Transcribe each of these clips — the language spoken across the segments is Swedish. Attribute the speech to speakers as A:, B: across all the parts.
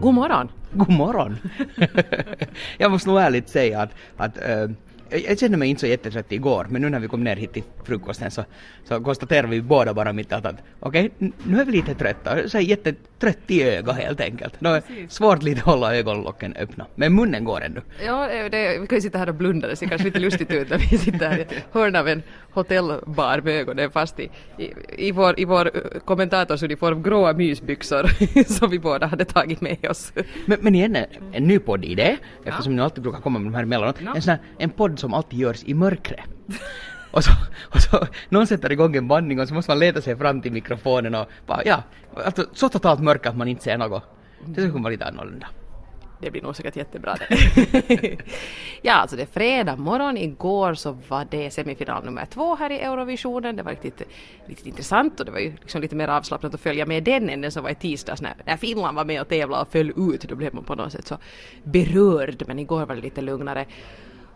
A: God morgon!
B: God morgon! jag måste nog ärligt säga att, att äh, jag kände mig inte så jättetrött igår, men nu när vi kom ner hit till frukosten så, så konstaterade vi båda bara mitt att, att okej, okay, nu är vi lite trötta, så är jättetrött i ögat helt enkelt. Är svårt lite att hålla ögonlocken öppna, men munnen går ändå.
A: Ja, det, vi kan ju sitta här och blunda, det ser kanske lite lustigt ut när vi sitter här i hörnet av en hotellbar med ögonen fast i, i, i vår, i vår kommentatorsuniform gråa mysbyxor som vi båda hade tagit med oss.
B: Men, men igen, en ny poddidé, eftersom ja. ni alltid brukar komma med de här emellanåt, ja. en, sån här, en podd som alltid görs i mörkret. och, så, och så någon sätter igång en bandning och så måste man leta sig fram till mikrofonen och bara, ja, alltså, så totalt mörkt att man inte ser något. Det skulle vara lite annorlunda.
A: Det blir nog säkert jättebra det. ja, alltså det är fredag morgon. Igår så var det semifinal nummer två här i Eurovisionen. Det var riktigt, riktigt intressant och det var ju liksom lite mer avslappnat att följa med den än den som var i tisdags när, när Finland var med och tävlade och föll ut. Då blev man på något sätt så berörd. Men igår var det lite lugnare.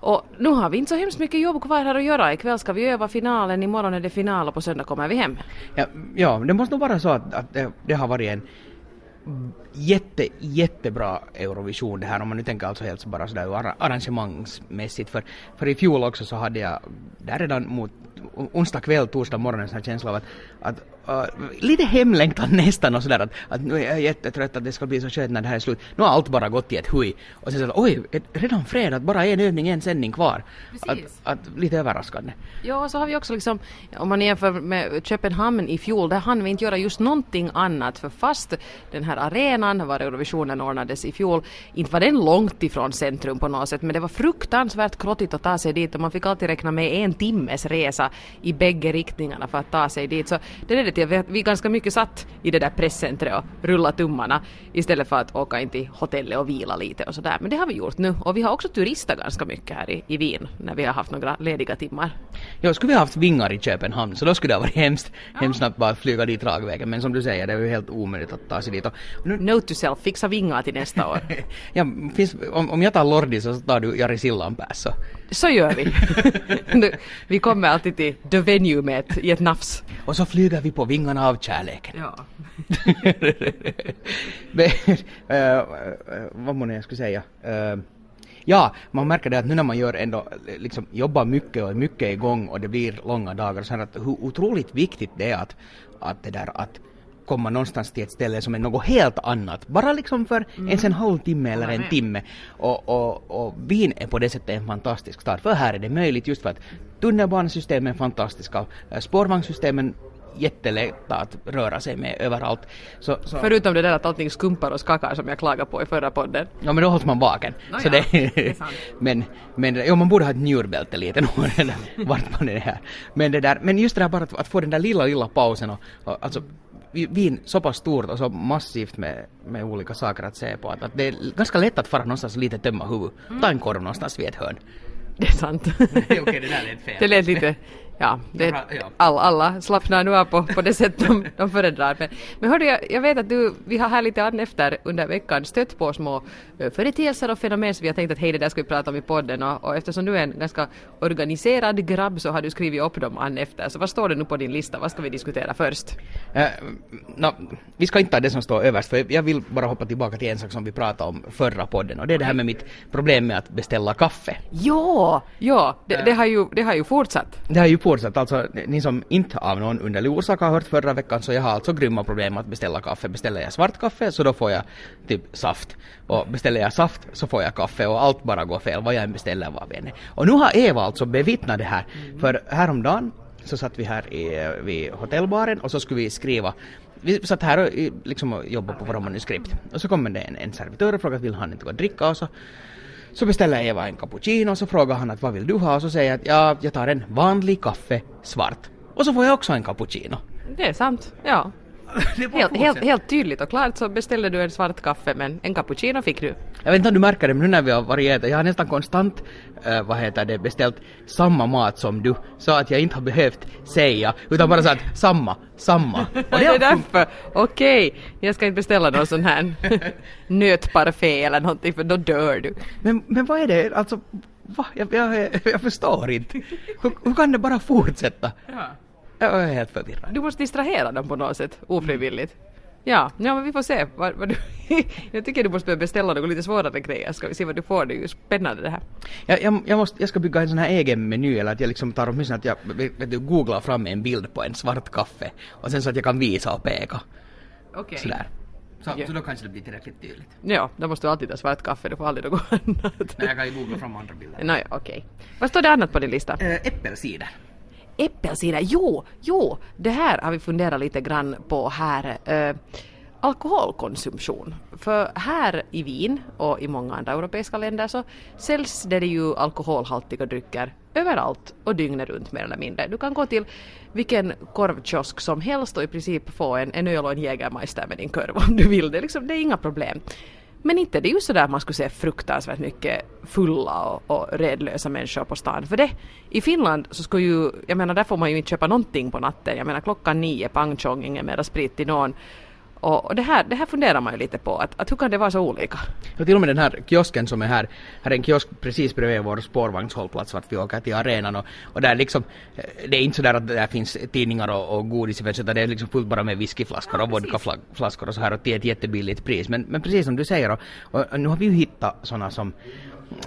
A: Och nu har vi inte så hemskt mycket jobb kvar här att göra. Ikväll ska vi öva finalen, imorgon är det final och på söndag kommer vi hem.
B: Ja, ja det måste nog vara så att, att det, det har varit en jätte, jättebra Eurovision det här om man nu tänker alltså helt bara sådär arrangemangsmässigt för, för i fjol också så hade jag där redan mot onsdag kväll, torsdag morgon en sån här känsla av att, att uh, lite hemlängtan nästan och sådär att, att nu är jag jättetrött att det ska bli så skönt när det här är slut. Nu har allt bara gått i ett hui. Och sen så oj, redan fredag, bara en övning, en sändning kvar. Att, att, lite överraskande.
A: Ja, så har vi också liksom, om man jämför med Köpenhamn i fjol, där hann vi inte göra just någonting annat för fast den här arenan var Eurovisionen ordnades i fjol, inte var den långt ifrån centrum på något sätt, men det var fruktansvärt krottigt att ta sig dit och man fick alltid räkna med en timmes resa i bägge riktningarna för att ta sig dit. Så det ledde till att vi ganska mycket satt i det där presscentret och rullade tummarna istället för att åka in till hotellet och vila lite och sådär. Men det har vi gjort nu och vi har också turistat ganska mycket här i, i Wien när vi har haft några lediga timmar.
B: Ja, skulle vi ha haft vingar i Köpenhamn så då skulle det ha varit hemskt, ja. hemskt snabbt bara flyga dit ragvägen. Men som du säger, det är ju helt omöjligt att ta sig dit. Och
A: nu... Note to self, fixa vingar till nästa år.
B: ja, finns, om, om jag tar Lordi så tar du Jari Sillanpääs så.
A: Så gör vi. vi kommer alltid till the venue med ett, i ett nafs.
B: Och så flyger vi på vingarna av kärleken.
A: Ja.
B: Men, äh, vad må jag skulle säga? Äh, ja, man märker det att nu när man gör ändå, liksom jobbar mycket och är mycket igång och det blir långa dagar, så att hur otroligt viktigt det är att, att det där att komma någonstans till ett ställe som är något helt annat. Bara liksom för mm. ens en halvtimme eller en timme. Och, och, och Wien är på det sättet en fantastisk stad. För här är det möjligt just för att tunnelbanesystemen är fantastiska, spårvagnssystemen jättelätta att röra sig med överallt.
A: Så, så. Förutom det där att allting skumpar och skakar som jag klagade på i förra podden.
B: Ja men då hålls man vaken.
A: No, så ja, det, det
B: men, men jo, man borde ha ett njurbälte lite nog vart man är här. Men, det där, men just det där bara att, att få den där lilla, lilla pausen och, och alltså Wien så pass stort och så massivt med, med olika saker att se på att, att det är ganska lätt att fara någonstans och lite tömma huvudet. Mm. Ta en korv någonstans vid ett hörn.
A: Det är sant.
B: Okej, det där lät fel.
A: Det lät lite ja, det, all, alla slappnar nu av på, på det sätt de, de föredrar. Men, men hördu, jag, jag vet att du, vi har här lite an efter under veckan stött på små företeelser och fenomen som vi har tänkt att hej det där ska vi prata om i podden och, och eftersom du är en ganska organiserad grabb så har du skrivit upp dem an efter. Så vad står det nu på din lista? Vad ska vi diskutera först? Uh,
B: no, vi ska inte ta det som står överst för jag vill bara hoppa tillbaka till en sak som vi pratade om förra podden och det är det här med mitt problem med att beställa kaffe.
A: Ja, ja, det, uh, det har, ju, det har ju fortsatt.
B: Det har ju fortsatt. Alltså, ni som inte av någon underlig orsak har hört förra veckan så jag har alltså grymma problem att beställa kaffe. Beställer jag svart kaffe så då får jag typ saft. Och beställer jag saft så får jag kaffe och allt bara går fel vad jag än beställer vad än. Och nu har Eva alltså bevittnat det här. Mm. För häromdagen så satt vi här i, vid hotellbaren och så skulle vi skriva vi satt här och liksom jobbade på våra manuskript. Och så kommer det en, en servitör och frågar vill han inte gå och dricka och så så beställer Eva en cappuccino och så frågar han att vad vill du ha och så säger jag att ja, jag tar en vanlig kaffe svart. Och så får jag också en cappuccino.
A: Det är sant, ja. helt, helt, helt, tydligt och klart så beställde du en svart kaffe men en cappuccino fick du.
B: Jag vet inte om du märker det men nu när vi har varit äta, jag har nästan konstant äh, vad heter det, beställt samma mat som du så att jag inte har behövt säga utan bara sagt samma, samma.
A: Och det, är därför, okej, okay, jag ska inte beställa någon sån här nötparfait eller någonting för då dör du.
B: Men, men vad är det, alltså va? Jag, jag, jag förstår inte. Hur, hur kan det bara fortsätta? Ja. Jag är helt förvirrad.
A: Du måste distrahera dem på något sätt, ofrivilligt. Ja, ja men vi får se. Vad, vad du jag tycker du måste börja beställa något lite svårare grejer. Ska vi se vad du får. Det är ju spännande det här.
B: Jag, jag, jag, måste, jag ska bygga en sån här egen meny eller att jag liksom tar åtminstone att jag vet du, googlar fram en bild på en svart kaffe och sen så att jag kan visa och peka.
A: Okej. Okay.
B: Sådär. Så, yeah. så då kanske det blir tillräckligt tydligt.
A: Ja, då måste du alltid ha svart kaffe, du får aldrig något annat.
B: Nej, jag kan ju googla fram andra bilder.
A: Nåja, okej. Okay. Vad står det annat på din lista?
B: Äh, äppelcider.
A: Äppelcider, jo, jo, det här har vi funderat lite grann på här. Äh, alkoholkonsumtion. För här i Wien och i många andra europeiska länder så säljs det ju alkoholhaltiga drycker överallt och dygnet runt mer eller mindre. Du kan gå till vilken korvkiosk som helst och i princip få en, en öl och en Jägermeister med din korv om du vill. Det, liksom, det är inga problem. Men inte det är ju sådär man skulle se fruktansvärt mycket fulla och, och redlösa människor på stan. För det, i Finland så skulle ju, jag menar där får man ju inte köpa någonting på natten. Jag menar klockan nio, pang tjong, ingen mera sprit till någon. Och, och det, här, det här funderar man ju lite på, att, att hur kan det vara så olika?
B: Och till och med den här kiosken som är här, här är en kiosk precis bredvid vår spårvagnshållplats vart vi åker till arenan och, och där liksom, eh, det är inte så där att det finns tidningar och, och godis utan det är liksom fullt bara med whiskyflaskor ja, och vodkaflaskor och så här och till ett jättebilligt pris. Men, men precis som du säger, och, och nu har vi ju hittat sådana som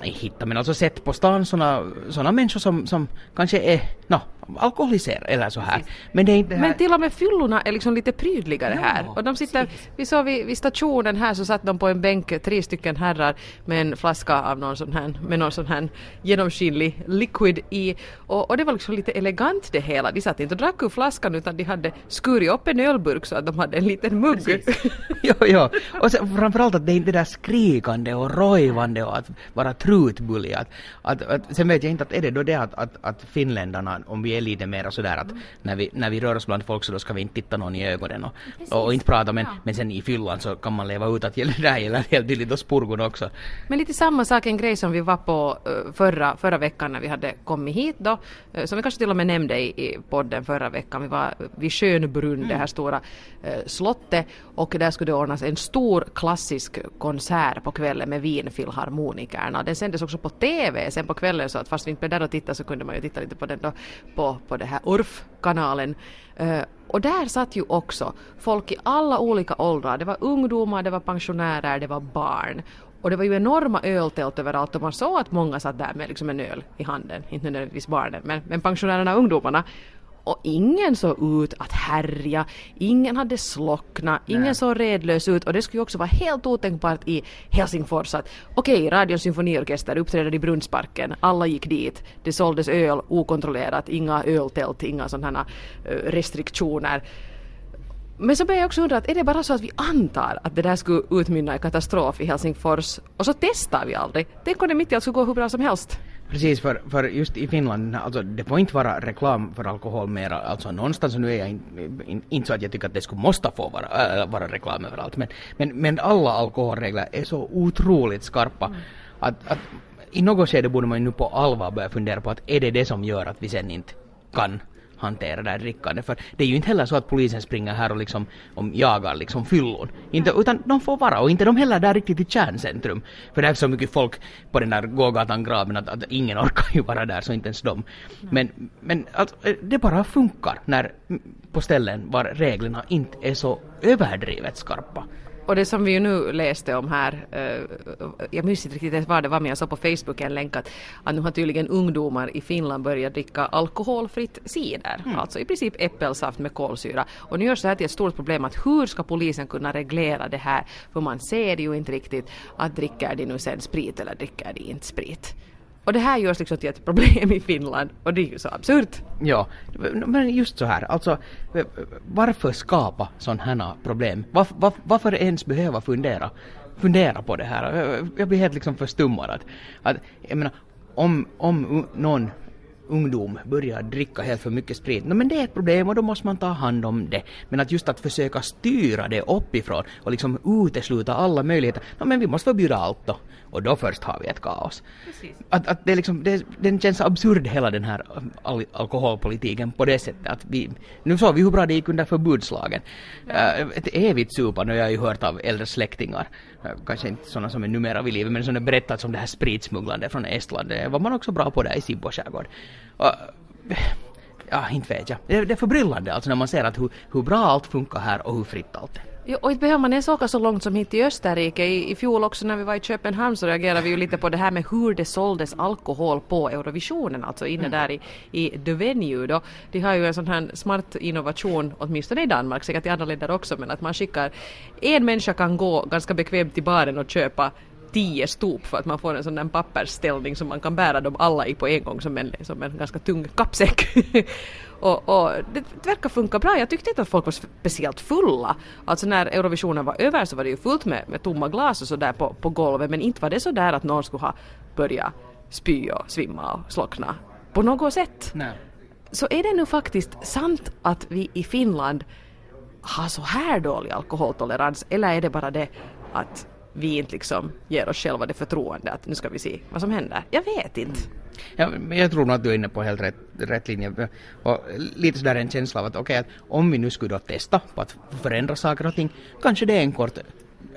B: hitta, men alltså sett på stan såna, såna människor som, som kanske är no, alkoholiserade eller så här.
A: Men det är inte här... Men till och med fyllorna är liksom lite prydligare ja, här. Och de sitter, vi såg vid, vid, stationen här så satt de på en bänk, tre stycken herrar med en flaska av någon sån här, med någon sån här genomskinlig liquid i. Och, och det var liksom lite elegant det hela. De satt inte och drack ur flaskan utan de hade skurit upp en ölburk så att de hade en liten mugg.
B: jo, jo. Och sen, framförallt att det är inte det där skrikande och rojvande och att vara trutbullig. Att, att, att, sen vet jag inte att är det då det att, att, att finländarna, om vi är lite mer sådär att mm. när, vi, när vi rör oss bland folk så då ska vi inte titta någon i ögonen och, och, och inte prata men, ja. men sen i fyllan så kan man leva ut att det där gäller helt tydligt och spurgon också.
A: Men lite samma sak, en grej som vi var på förra, förra veckan när vi hade kommit hit då, som vi kanske till och med nämnde i, i podden förra veckan, vi var vid Schönbrunn, mm. det här stora äh, slottet och där skulle det ordnas en stor klassisk konsert på kvällen med Wienfilharmonikerna. Den sändes också på TV sen på kvällen så att fast vi inte blev där och tittade så kunde man ju titta lite på den då på, på den här URF-kanalen. Uh, och där satt ju också folk i alla olika åldrar. Det var ungdomar, det var pensionärer, det var barn. Och det var ju enorma öltält överallt och man såg att många satt där med liksom en öl i handen. Inte nödvändigtvis barnen, men, men pensionärerna och ungdomarna. Och ingen såg ut att härja, ingen hade slocknat, ingen Nej. såg redlös ut och det skulle ju också vara helt otänkbart i Helsingfors att okej, okay, Radions symfoniorkester uppträdde i Brunnsparken, alla gick dit, det såldes öl okontrollerat, inga öltält, inga sådana uh, restriktioner. Men så börjar jag också undra att är det bara så att vi antar att det där skulle utmynna i katastrof i Helsingfors och så testar vi aldrig? Tänk om det mitt i allt skulle gå hur bra som helst?
B: Precis, för, för just i Finland, alltså det får inte vara reklam för alkohol mera, alltså någonstans, nu är jag inte in, in så att jag tycker att det skulle måste få vara, äh, vara reklam överallt, men, men, men alla alkoholregler är så otroligt skarpa mm. att, att i något skede borde man ju nu på allvar börja fundera på att är det det som gör att vi sen inte kan hantera det här drickandet. För det är ju inte heller så att polisen springer här och liksom om jagar liksom fyllon. Inte, utan de får vara och inte de heller där riktigt i kärncentrum. För det är så mycket folk på den där gågatan Graven att, att ingen orkar ju vara där så inte ens de. Men, men alltså, det bara funkar när på ställen var reglerna inte är så överdrivet skarpa.
A: Och det som vi ju nu läste om här, uh, jag minns inte riktigt vad det var men jag såg på Facebook en länk att, att nu har tydligen ungdomar i Finland börjat dricka alkoholfritt cider, mm. alltså i princip äppelsaft med kolsyra. Och nu görs det här till ett stort problem att hur ska polisen kunna reglera det här? För man ser ju inte riktigt att dricker de nu sen sprit eller dricker de inte sprit. Och det här görs liksom till ett problem i Finland och det är ju så absurt.
B: Ja, men just så här, alltså varför skapa sådana här problem? Var, var, varför ens behöva fundera, fundera på det här? Jag blir helt liksom förstummad att, att jag menar, om, om någon ungdom börjar dricka helt för mycket sprit, no, men det är ett problem och då måste man ta hand om det. Men att just att försöka styra det uppifrån och liksom utesluta alla möjligheter, no, men vi måste förbjuda allt då. Och då först har vi ett kaos. Att, att det är liksom, det, den känns absurd hela den här al alkoholpolitiken på det sättet att vi, nu såg vi hur bra det gick under förbudslagen. Ja. Uh, ett evigt supande har jag ju hört av äldre släktingar, uh, kanske inte sådana som är numera vid livet, men som har berättat om det här spritsmugglandet från Estland. Det var man också bra på där i Sibbo skärgård. Uh, ja, inte vet jag. Det, det är förbryllande alltså när man ser att hur, hur bra allt funkar här och hur fritt allt är.
A: Jo, och inte behöver man ens åka så långt som hit till Österrike. I, I fjol också när vi var i Köpenhamn så reagerade vi ju lite på det här med hur det såldes alkohol på Eurovisionen, alltså inne där i, i The Venue då. De har ju en sån här smart innovation, åtminstone i Danmark, säkert i andra länder också, men att man skickar, en människa kan gå ganska bekvämt till baren och köpa tio stop för att man får en sån där pappersställning som man kan bära dem alla i på en gång som en, som en ganska tung kappsäck. och, och det, verkar funka bra. Jag tyckte inte att folk var speciellt fulla. Alltså när Eurovisionen var över så var det ju fullt med, med tomma glas och sådär på, på golvet men inte var det så där att någon skulle ha börjat spy och svimma och slockna på något sätt.
B: Nej.
A: Så är det nu faktiskt sant att vi i Finland har så här dålig alkoholtolerans eller är det bara det att vi inte liksom ger oss själva det förtroende att nu ska vi se vad som händer. Jag vet inte.
B: Ja, men jag tror nog att du är inne på helt rätt, rätt linje. Och lite sådär en känsla av att okej, okay, om vi nu skulle då testa på att förändra saker och ting, kanske det är en kort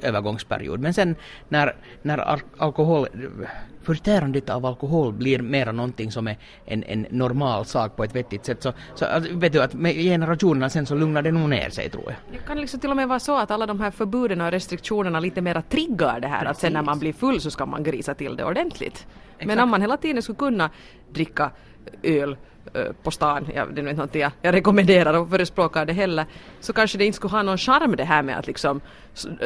B: övergångsperiod. Men sen när, när alkohol, förtärandet av alkohol blir mera någonting som är en, en normal sak på ett vettigt sätt så, så alltså, vet du att med generationerna sen så lugnar det nog ner sig tror jag.
A: Det kan liksom till och med vara så att alla de här förbuden och restriktionerna lite mera triggar det här Precis. att sen när man blir full så ska man grisa till det ordentligt. Exakt. Men om man hela tiden skulle kunna dricka öl på stan, jag, det är inte någonting jag, jag rekommenderar och förespråkar det heller, så kanske det inte skulle ha någon charm det här med att liksom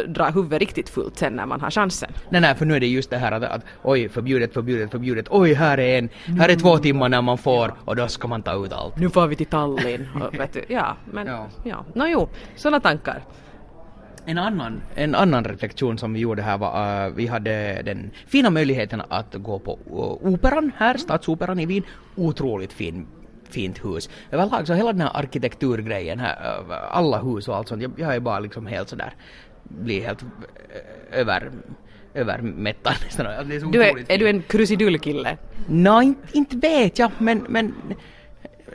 A: dra huvudet riktigt fullt sen när man har chansen.
B: Nej, nej, för nu är det just det här att, att oj, förbjudet, förbjudet, förbjudet, oj, här är en, här är två timmar när man får och då ska man ta ut allt.
A: Nu får vi till Tallinn, och, vet du, ja, men, ja, ja. no, jo, sådana tankar.
B: En annan, en annan reflektion som vi gjorde här var uh, vi hade den fina möjligheten att gå på uh, operan här, Stadsoperan i Wien. Otroligt fin fint hus. Överlag så hela den här arkitekturgrejen här, uh, alla hus och allt sånt, jag, jag är bara liksom helt sådär, blir helt över övermättad nästan.
A: är, du är, är du en krusidullkille?
B: Nej, inte, inte vet jag, men, men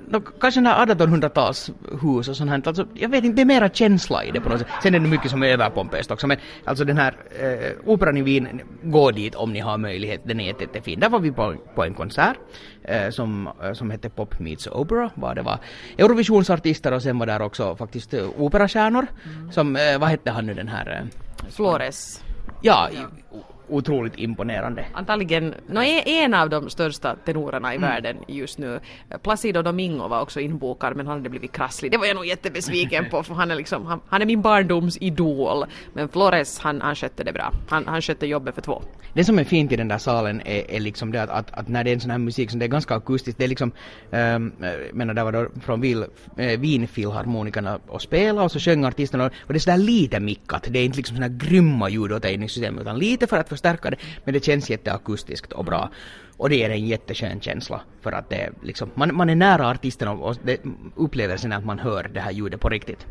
B: no, kanske den här 1800-talshus och sånt här, alltså, jag vet inte, det är mera känsla i det på något sätt. Sen är det mycket som är överpompöst också, men alltså den här eh, operan i Wien, gå dit om ni har möjlighet, den är jättefin. Där var vi på, på en konsert eh, som, eh, som hette Pop Meets Opera, var det var Eurovisionsartister och sen var där också faktiskt uh, operastjärnor, mm. som, eh, vad hette han nu den här?
A: Eh, Flores.
B: Ja, ja otroligt imponerande.
A: Antagligen, no, en av de största tenorerna i mm. världen just nu. Placido Domingo var också inbokad men han hade blivit krasslig. Det var jag nog jättebesviken på för han är liksom, han, han är min barndoms idol. Men Flores han, han skötte det bra. Han, han skötte jobbet för två.
B: Det som är fint i den där salen är, är liksom det att, att, att, när det är en sån här musik som det är ganska akustiskt, det är liksom, ähm, menar där var då från Vil, äh, Wienfilharmonikerna och spela och så sjöng artisterna och, och det är sådär lite mickat. Det är inte liksom sådana grymma ljudåtergivningssystem utan lite för att förstärka det, men det känns jätteakustiskt och bra. Och det ger en jätteskön känsla för att det liksom, man, man är nära artisten och, och det, upplevelsen är att man hör det här ljudet på riktigt.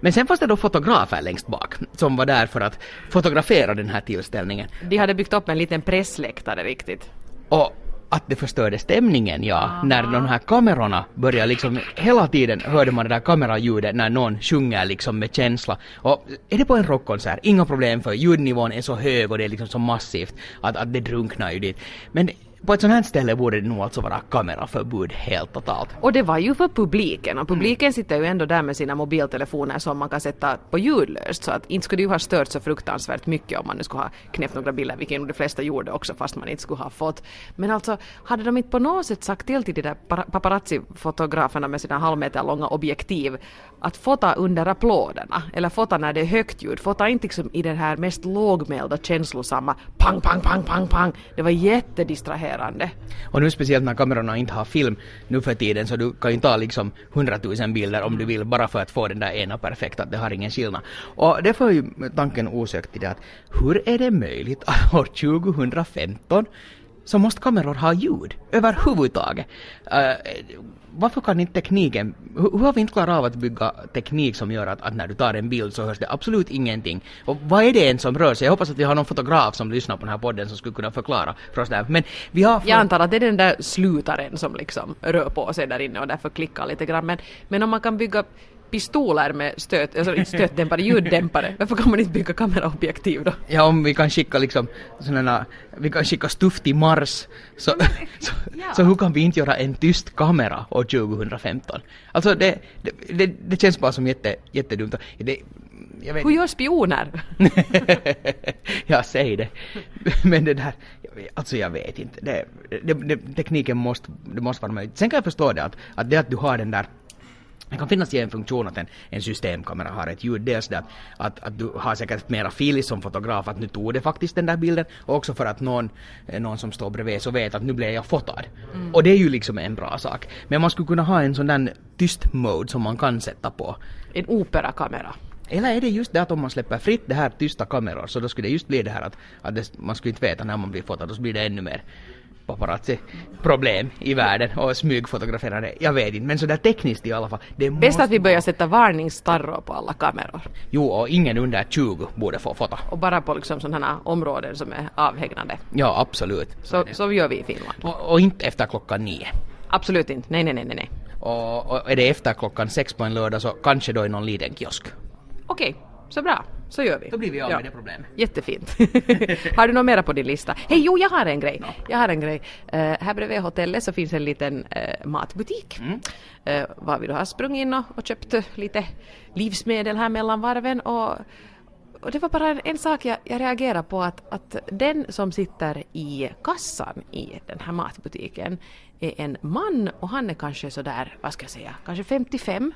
B: Men sen fanns det då fotografer längst bak som var där för att fotografera den här tillställningen.
A: De hade byggt upp en liten pressläktare riktigt.
B: Och att det förstörde stämningen, ja. Aha. När de här kamerorna började liksom, hela tiden hörde man det där kameraljudet när någon sjunger liksom med känsla. Och är det på en rockkonsert, inga problem för ljudnivån är så hög och det är liksom så massivt att, att det drunknar ju dit. Men på ett sånt här ställe borde det nog alltså vara kameraförbud helt totalt.
A: Och det var ju för publiken och publiken mm. sitter ju ändå där med sina mobiltelefoner som man kan sätta på ljudlöst så att inte skulle det ju ha stört så fruktansvärt mycket om man nu skulle ha knäppt några bilder, vilket nog de flesta gjorde också fast man inte skulle ha fått. Men alltså, hade de inte på något sätt sagt till till de där paparazzi-fotograferna med sina halvmeter långa objektiv att fota under applåderna eller fota när det är högt ljud, fota inte liksom i den här mest lågmälda känslosamma pang, pang, pang, pang, pang. Det var jättedistraherande.
B: Och nu speciellt när kamerorna inte har film nu för tiden så du kan ju ta liksom hundratusen bilder om du vill bara för att få den där ena perfekta, det har ingen skillnad. Och det får ju tanken osökt till det att hur är det möjligt att år 2015 så måste kameror ha ljud överhuvudtaget. Uh, varför kan inte tekniken, hur, har vi inte klarat av att bygga teknik som gör att, att, när du tar en bild så hörs det absolut ingenting? Och vad är det ens som rör sig? Jag hoppas att vi har någon fotograf som lyssnar på den här podden som skulle kunna förklara för oss där. Men vi har...
A: Jag antar att det är den där slutaren som liksom rör på sig där inne och därför klickar lite grann. Men, men om man kan bygga pistoler med stöt, alltså stötdämpare, ljuddämpare. Varför kan man inte bygga kameraobjektiv då?
B: Ja, om vi kan skicka liksom sådana, vi kan skicka stuff till Mars, så, så,
A: ja.
B: så hur kan vi inte göra en tyst kamera år 2015? Alltså det, det, det, det känns bara som jätte, jättedumt. Det,
A: jag vet. Hur gör spioner?
B: ja, säg det. Men det där, alltså jag vet inte. Det, det, det, tekniken måste, det måste vara möjligt. Sen kan jag förstå det att, att det att du har den där det kan finnas en funktion att en, en systemkamera har ett ljud. Dels det att, att, du har säkert mera filis som fotograf att nu tog det faktiskt den där bilden och också för att någon, eh, någon som står bredvid så vet att nu blev jag fotad. Mm. Och det är ju liksom en bra sak. Men man skulle kunna ha en sån där tyst mode som man kan sätta på.
A: En operakamera.
B: Eller är det just det att om man släpper fritt det här tysta kameror så då skulle det just bli det här att, att det, man skulle inte veta när man blir fotad och så blir det ännu mer paparazzi-problem i världen och smygfotograferande. Jag vet inte, men sådär tekniskt i alla fall.
A: Det Bäst att vi börjar sätta varningsstarror på alla kameror.
B: Jo, och ingen under 20 borde få fota.
A: Och bara på liksom sådana områden som är avhägnade.
B: Ja, absolut.
A: Så, så gör vi i Finland.
B: Och, och, inte efter klockan nio.
A: Absolut inte. Nej, nej, nej, nej.
B: Och, och är det efter klockan sex på en lördag så kanske då i någon liten kiosk.
A: Okej, så bra. Så gör vi.
B: Då blir vi av ja. med det problemet.
A: Jättefint. har du något mera på din lista? Hej, jo, jag har en grej. No. Jag har en grej. Uh, här bredvid hotellet så finns en liten uh, matbutik. Mm. Uh, var vi då har sprungit in och, och köpt lite livsmedel här mellan varven och och det var bara en, en sak jag, jag reagerade på att, att den som sitter i kassan i den här matbutiken är en man och han är kanske sådär, vad ska jag säga, kanske 55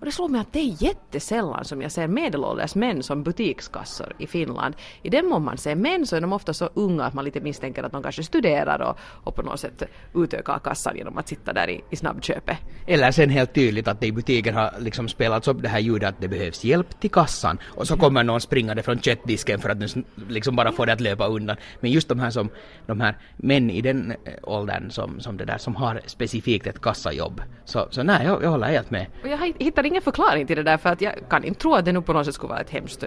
A: och det slår mig att det är jättesällan som jag ser medelålders män som butikskassor i Finland. I den mån man ser män så är de ofta så unga att man lite misstänker att de kanske studerar och, och på något sätt utökar kassan genom att sitta där i, i snabbköpet.
B: Eller sen helt tydligt att det i butiken har liksom spelats upp det här ljudet att det behövs hjälp till kassan och så kommer någon springande från köttdisken för att liksom bara få det att löpa undan. Men just de här som, de här män i den eh, åldern som, som det där som har specifikt ett kassajobb. Så, så nej, jag, jag håller helt med.
A: Och jag hittar ingen förklaring till det där för att jag kan inte tro att det nu på något sätt skulle vara ett hemskt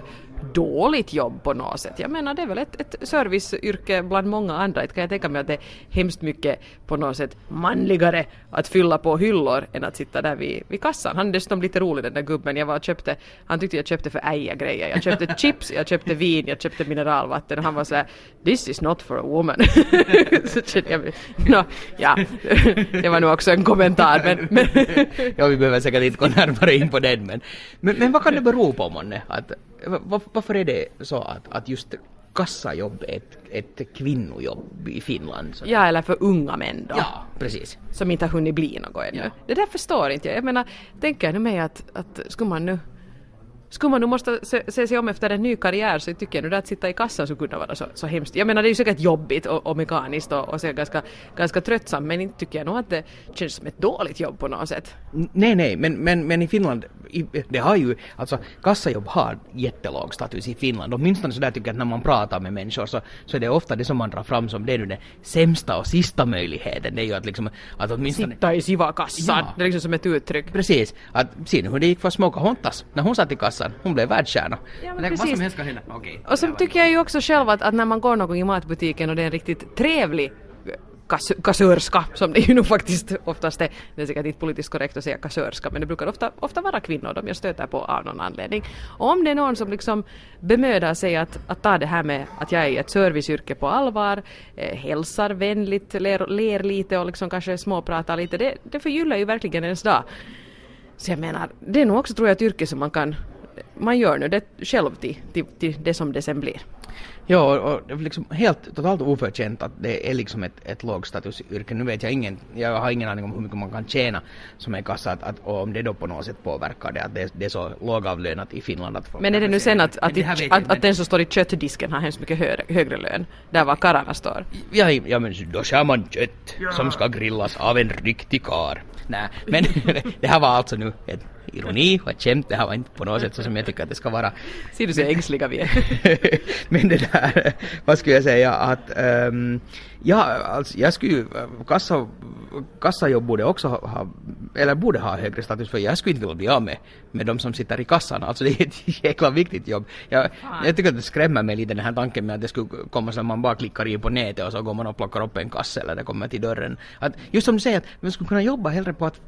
A: dåligt jobb på något sätt. Jag menar det är väl ett, ett serviceyrke bland många andra. Inte kan jag tänka mig att det är hemskt mycket på något sätt manligare att fylla på hyllor än att sitta där vid, vid kassan. Han är dessutom lite rolig den där gubben. Jag var och köpte, han tyckte jag köpte för äja grejer. Jag köpte chips, jag köpte vin, jag köpte mineralvatten och han var såhär This is not for a woman. så jag, no, ja, det var nog också en kommentar men, men
B: ja, vi behöver säkert inte gå närmare in på den men, men, men vad kan det bero på månne? Att, var, varför är det så att, att just kassajobb är ett, ett kvinnojobb i Finland? Så.
A: Ja, eller för unga män då.
B: Ja, precis.
A: Som inte har hunnit bli något ännu. Ja. Det där förstår inte jag. Jag menar, tänker nu mig att, att skulle man nu skulle man nu måste se, se sig om efter en ny karriär så tycker jag nu att sitta i kassan skulle kunna vara så, så hemskt. Jag menar det är ju säkert jobbigt och, och mekaniskt och, och så ganska, ganska tröttsamt men inte tycker jag nog att det känns som ett dåligt jobb på något sätt.
B: Nej, nej, men, men, men i Finland, i, det har ju, alltså kassajobb har jättelåg status i Finland. Åtminstone sådär tycker jag att när man pratar med människor så, så är det ofta det som man drar fram som det är nu den sämsta och sista möjligheten. Det är ju att liksom, att
A: åtminstone... Sitta i siva-kassan, ja. det är liksom som ett uttryck.
B: Precis, att se nu hur det gick för Smoka Hontas när hon satt i kassan. Hon blev världsstjärna.
A: Ja, men Vad som helst kan hända. Okay, och så tycker jag ju också själv att, att när man går någon i matbutiken och det är en riktigt trevlig kas, kassörska, som det ju nog faktiskt oftast är. Det är säkert inte politiskt korrekt att säga kassörska, men det brukar ofta, ofta vara kvinnor de jag stöter på av någon anledning. Och om det är någon som liksom bemödar sig att, att ta det här med att jag är i ett serviceyrke på allvar, eh, hälsar vänligt, ler, ler lite och liksom kanske småpratar lite, det, det förgyller ju verkligen ens dag. Så jag menar, det är nog också tror jag ett yrke som man kan man gör nu det själv till, till, till det som det sen blir.
B: Ja, och det är liksom helt totalt oförtjänt att det är liksom ett, ett lågstatusyrke. Nu vet jag ingen, jag har ingen aning om hur mycket man kan tjäna som är kassa, att, att, och om det då på något sätt påverkar det, att det, det är så lågavlönat i Finland att
A: Men är det nu sen att, att, att, att, att den som står i köttdisken har hemskt mycket högre, högre lön, där var karlarna står?
B: Ja, ja men då skär man kött ja. som ska grillas av en riktig kar. Nej, men det här var alltså nu ett ironi och ett skämt. Det här var inte på något sätt så som jag tycker att det ska vara.
A: Ser du så ängsliga vi är?
B: men det där, vad skulle jag säga att um, ja, alltså jag skulle ju, kassa, kassajobb borde också ha, eller borde ha högre status för jag skulle inte vilja bli av med, med de som sitter i kassan. Alltså det är ett jäkla viktigt jobb. Jag, jag tycker att det skrämmer mig lite den här tanken med att det skulle komma så att man bara klickar in på nätet och så går man och plockar upp en kassa eller det kommer till dörren. Att, just som du säger, att man skulle kunna jobba hellre på att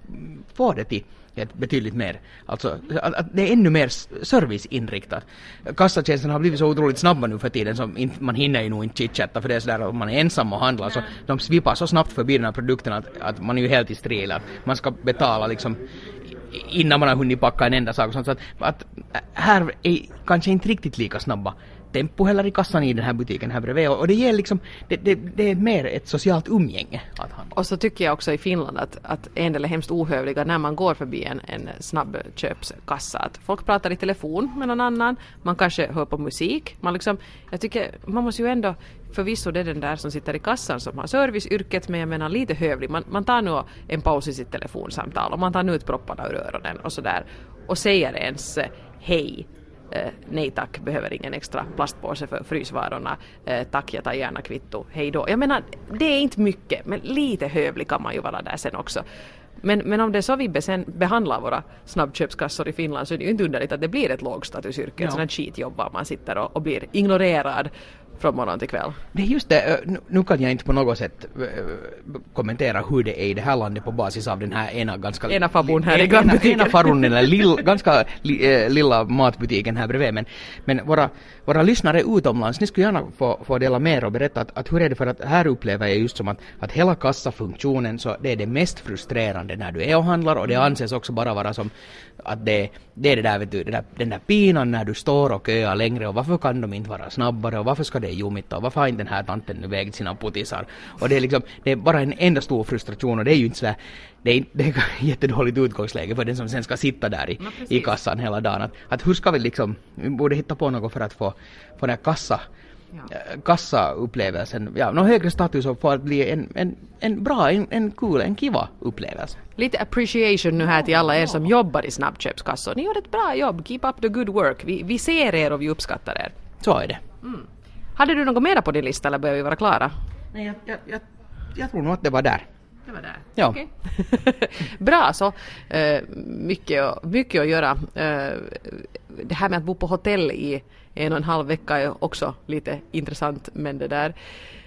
B: få det till betydligt mer, alltså att, det är ännu mer serviceinriktat. Kassatjänsten har blivit så otroligt snabba nu för tiden så inte, man hinner ju nog inte chitchatta för det är sådär om man är ensam och handlar så de svippar så snabbt förbi den här produkten att, att man är ju helt i stril att man ska betala liksom innan man har hunnit packa en enda sak. Så att, att här är kanske inte riktigt lika snabba tempo heller i kassan i den här butiken här bredvid och och det ger liksom, det, det, det är mer ett socialt umgänge att handla.
A: Och så tycker jag också i Finland att, att en del är hemskt ohövliga när man går förbi en, en snabbköpskassa. Att folk pratar i telefon med någon annan, man kanske hör på musik. Man liksom, jag tycker man måste ju ändå, förvisso det är den där som sitter i kassan som har serviceyrket men jag menar lite hövlig. Man, man tar nu en paus i sitt telefonsamtal och man tar nu ut propparna ur öronen och sådär och säger ens eh, hej nej tack, behöver ingen extra plastpåse för frysvarorna. Eh, tack, jag tar gärna kvitto. Hej då. Jag menar, det är inte mycket, men lite hövlig kan man ju vara där sen också. Men, men om det är så vi besen, behandlar våra snabbköpskassor i Finland så är det ju inte underligt att det blir ett lågstatusyrke,
B: Ja.
A: ett här skitjobb var man sitter och, och blir ignorerad från morgon till kväll.
B: Det är just det, nu- kan jag inte på något sätt kommentera hur det är i det här landet på basis av den här ena ganska...
A: Ena farbrorn här i
B: ena,
A: grannbutiken.
B: ena farbrorn i den lill, ganska li, lilla matbutiken här bredvid. Men, men våra, våra lyssnare utomlands, ni skulle gärna få, få dela mer och berätta att, att hur är det för att här upplever jag just som att, att hela kassafunktionen så det är det mest frustrerande när du är och handlar och det anses också bara vara som att det, det är det där, vet du, där, den där pinan när du står och köar längre och varför kan de inte vara snabbare och varför ska det ljumita och varför har inte den här tanten nu vägt sina puttisar och det är liksom, det är bara en enda stor frustration och det är ju inte sådär det är, inte- det är jättedåligt utgångsläge för den som sen ska sitta där i, i kassan hela dagen. Att, att hur ska vi liksom, vi borde hitta på något för att få, få den här kassa, kassaupplevelsen, ja, någon högre status och få att bli en, en, en bra, en, en cool, en kiva upplevelse.
A: Lite appreciation nu här till alla er som jobbar i snabbköpskassor. Ni gör ett bra jobb, keep up the good work. Vi, vi ser er och vi uppskattar er.
B: Så är det.
A: Hade du något mera på din lista eller börjar vi vara klara?
B: Nej, jag, jag, jag, jag tror nog att det var där.
A: Det var där.
B: Ja.
A: Okej. Bra så. Eh, mycket, mycket att göra. Eh, det här med att bo på hotell i en och en halv vecka är också lite intressant men det där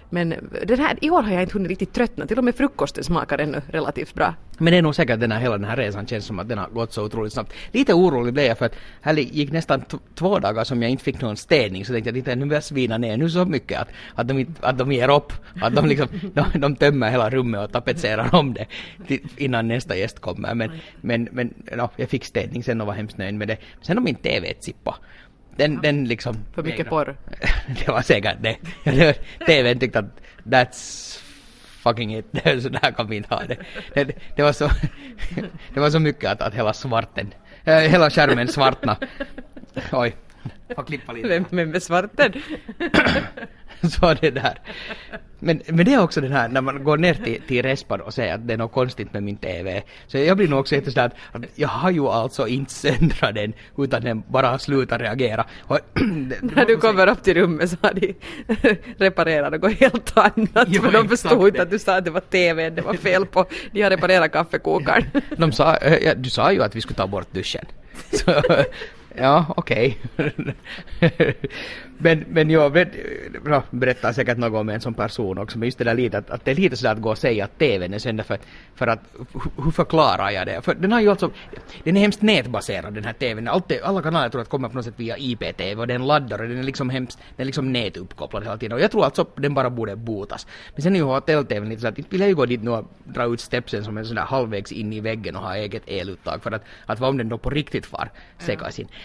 A: men den här, i år har jag inte hunnit riktigt tröttna, till och med frukosten smakar ännu relativt bra.
B: Men det är nog säkert den här, hela den här resan känns som att den har gått så otroligt snabbt. Lite orolig blev jag för att här gick nästan t- två dagar som jag inte fick någon städning så tänkte jag att nu börjar svina ner nu så mycket att, att, de, att de ger upp. Att de liksom, de, de tömmer hela rummet och tapetserar om det till, innan nästa gäst kommer. Men, men, men no, jag fick städning sen och var hemskt nöjd med det. Sen om min TV sippa. Den, den liksom...
A: För mycket porr.
B: det var säkert det. TVn tyckte att that's fucking it. så där kan vi inte ha det. Det, det, var, så, det var så mycket att, att hela svarten, äh, hela skärmen svartna. Oj, får klippa lite.
A: Vem, vem är svarten?
B: Så det där. Men, men det är också den här, när man går ner till, till Respar och säger att det är något konstigt med min TV. Så jag blir nog också sådär att, jag har ju alltså inte söndrat den utan den bara slutar reagera. Och,
A: När du kommer upp till rummet så har de reparerat något helt annat.
B: Ja,
A: för de förstod inte att du sa att det var TVn det var fel på. De har reparerat kaffekokaren.
B: De sa, äh, ja, du sa ju att vi skulle ta bort duschen. Så, ja, okej. men, men jag ja, berättar säkert något om en sån person också, men just det där lite att, att det är lite sådär att gå och säga att TVn är sönder för, för att, hu- hur förklarar jag det? För den har ju alltså, den är hemskt nätbaserad den här TVn. Allt, alla kanaler tror jag att kommer på något sätt via IP-TV och den laddar och den är liksom hemskt, den är liksom nätuppkopplad hela tiden. Och jag tror alltså den bara borde botas. Men sen är ju hotell-TVn lite sådär att inte vill jag ju gå dit nu och dra ut stepsen som en sån där halvvägs in i väggen och ha eget eluttag för att, att vad om den då på riktigt far sekas in.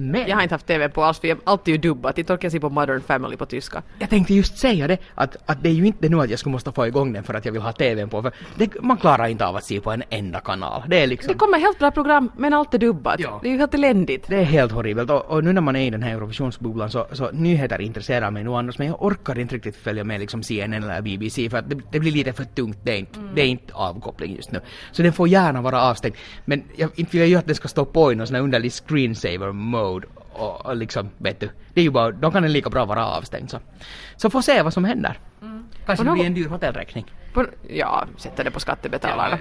B: Men
A: Jag har inte haft TV på alls för jag har alltid dubbat. Jag se på Modern Family på tyska.
B: jag tänkte just säga det, att, att det är ju inte nu att jag skulle måste få igång den för att jag vill ha TVn på, för det, man klarar inte av att se på en enda kanal. Det är liksom...
A: Det kommer helt bra program men allt är dubbat.
B: Ja.
A: Det är ju helt eländigt.
B: Det är helt horribelt och, och nu när man är i den här Eurovisionsbubblan så, så nyheter intresserar mig nog annars men jag orkar inte riktigt följa med liksom CNN eller BBC för att det, det blir lite för tungt, det är, inte, det är inte avkoppling just nu. Så den får gärna vara avstängd men jag, inte vill jag ju att den ska stå på i någon sån här underlig screensaver mode och, och liksom vet du, det är ju bara, då kan den lika bra vara avstängd så. Så får se vad som händer. Kanske
A: Och
B: det blir en dyr hotellräkning.
A: På, ja, sätter det på skattebetalarna.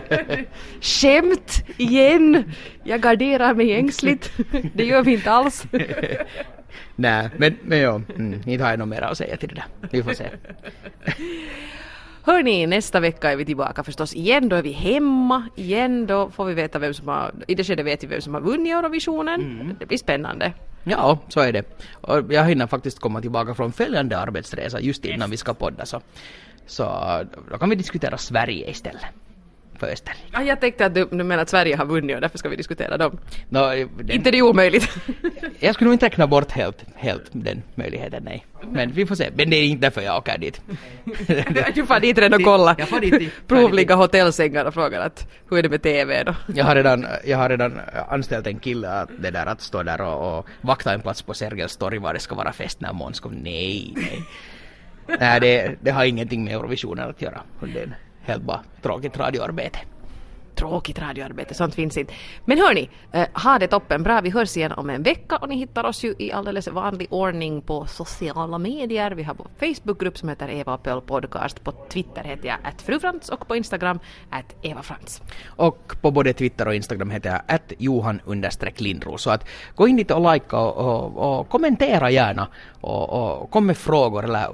A: Skämt igen! Jag garderar mig ängsligt. Det gör vi inte alls.
B: Nej, men, men ja, mm, inte har jag något mer att säga till det där. Vi får se.
A: Hörni, nästa vecka är vi tillbaka förstås igen. Då är vi hemma igen. Då får vi veta vem som har, i det skedet vet vi vem som har vunnit Eurovisionen.
B: Mm.
A: Det blir spännande.
B: Ja, så är det. Och jag hinner faktiskt komma tillbaka från följande arbetsresa just innan vi ska podda så, så då kan vi diskutera Sverige istället. För Österrike.
A: Ja, jag tänkte att du, du menar att Sverige har vunnit och därför ska vi diskutera dem.
B: Nå, den,
A: Inte det är omöjligt.
B: Jag skulle nog inte räkna bort helt, helt den möjligheten, nej. Men vi får se. Men det är inte därför jag åker dit.
A: du far dit redan och kolla.
B: Jag far dit.
A: Provligga hotellsängar och frågar att hur är det med TV då?
B: Jag har redan, jag har redan anställt en kille att, det där, att stå där och, och vakta en plats på Sergels torg var det ska vara fest när Måns kom. Nej, nej. Nej, det, det har ingenting med Eurovisionen att göra. Är helt bara tråkigt radioarbete.
A: Tråkigt radioarbete, sånt finns inte. Men hörni, eh, ha det toppen bra. Vi hörs igen om en vecka och ni hittar oss ju i alldeles vanlig ordning på sociala medier. Vi har vår Facebookgrupp som heter Eva Pöl Podcast. På Twitter heter jag att frufrans och på Instagram att Eva Frans.
B: Och på både Twitter och Instagram heter jag att Johan Lindros. Så att gå in dit och likea och, och, och kommentera gärna och, och kom med frågor eller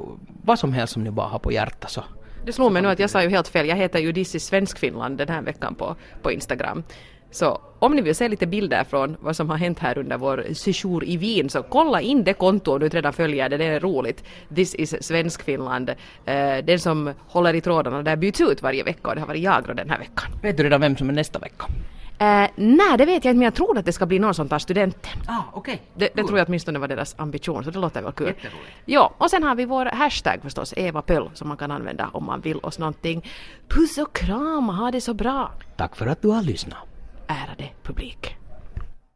B: vad som helst som ni bara har på hjärtat så
A: Det slog mig nu att jag sa ju helt fel. Jag heter ju Dissi Svenskfinland den här veckan på, på Instagram. Så om ni vill se lite bilder från vad som har hänt här under vår sejour i Wien så kolla in det konto om du inte redan följer det, det är roligt. This is Svenskfinland. Eh, den som håller i trådarna där byts ut varje vecka och det har varit jag den här veckan.
B: vet du redan vem som är nästa vecka?
A: Eh, nej, det vet jag inte men jag tror att det ska bli någon som tar studenten.
B: Ah, okej.
A: Det, det tror jag åtminstone var deras ambition, så det låter väl kul. Ja, och sen har vi vår hashtag förstås, Eva Pöll, som man kan använda om man vill oss någonting. Puss och kram, ha det så bra,
B: Tack för att du har lyssnat.
A: ärade publik.